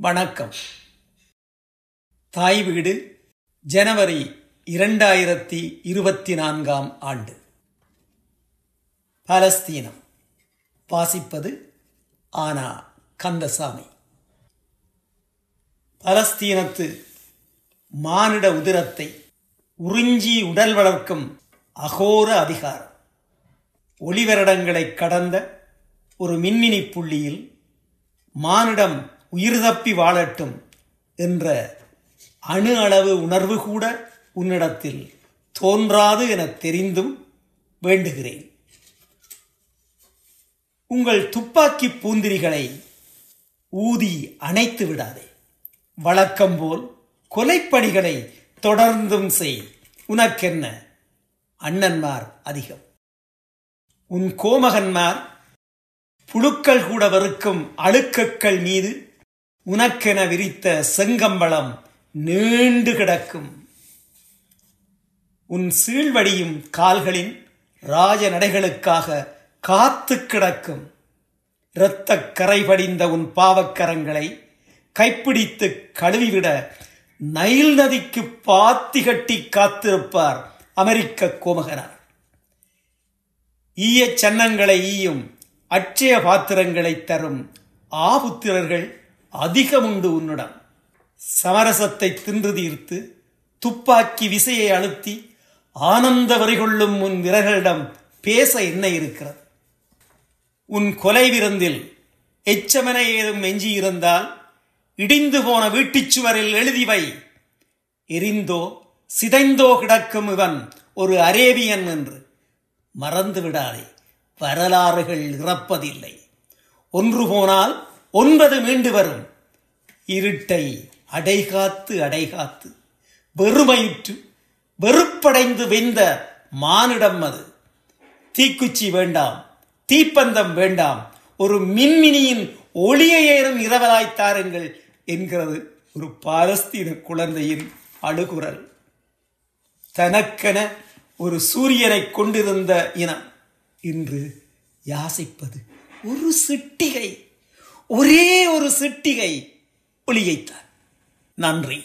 வணக்கம். தாய் வீடு ஜனவரி இரண்டாயிரத்தி இருபத்தி நான்காம் ஆண்டு. பலஸ்தீனம். வாசிப்பது ஆனா கந்தசாமி. பலஸ்தீனத்து மானிட உதிரத்தை உறிஞ்சி உடல் வளர்க்கும் அகோர அதிகாரம். ஒளிவரடங்களை கடந்த ஒரு மின்மினி புள்ளியில் மானிடம் உயிர் தப்பி வாழட்டும் என்ற அணு அளவு உணர்வு கூட உன்னிடத்தில் தோன்றாது என தெரிந்தும் வேண்டுகிறேன். உங்கள் துப்பாக்கி பூந்திரிகளை ஊதி அணைத்து விடாதே. வழக்கம் போல் கொலைப்பணிகளை தொடர்ந்தும் செய். உனக்கென்ன? அண்ணன்மார் அதிகம். உன் கோமகன்மார் புழுக்கள் கூட வெறுக்கும் அழுக்கக்கள் மீது உனக்கென விரித்த செங்கம்பளம் நீண்டு கிடக்கும். உன் சீழ்வடியும் கால்களின் ராஜ நடைகளுக்காக காத்து கிடக்கும். இரத்தக் கரை படிந்த உன் பாவக்கரங்களை கைப்பிடித்து கழுவிவிட நைல் நதிக்கு பாத்தி கட்டி காத்திருப்பார் அமெரிக்க கோமகனார். ஈய சன்னங்களை ஈயும் அட்சய பாத்திரங்களை தரும் ஆபுத்திரர்கள் அதிகம் உண்டு உன்னிடம். சமரசத்தை தின்று தீர்த்து துப்பாக்கி விசையை அழுத்தி ஆனந்த வரிகொள்ளும் உன் விரல்களிடம் பேச என்ன இருக்கிறது? உன் கொலை விருந்தில் எச்சமென ஏதும் எஞ்சியிருந்தால் இடிந்து போன வீட்டுச் சுவரில் எழுதி வை. எரிந்தோ சிதைந்தோ கிடக்கும் இவன் ஒரு அரேபியன் என்று. மறந்து விடாதே வரலாறுகள் இறப்பதில்லை. ஒன்று போனால் ஒன்பது மீண்டு வரும். இருட்டை அடைகாத்து அடைகாத்து. வெறுமையுற்று வெறுப்படைந்து வெந்த மானிடம் அது. தீக்குச்சி வேண்டாம் தீப்பந்தம் வேண்டாம். ஒரு மின்மினியின் ஒளியை ஏறும் இரவலாய் தாருங்கள் என்கிறது ஒரு பாலஸ்தீன குழந்தையின் அழுகுரல் தனக்கென ஒரு சூரியனை கொண்டிருந்த இனம் இன்று யாசிப்பது ஒரு சிட்டிகை. ஒரே ஒரு சிட்டிகை ஒளியைத்தான் நன்றி.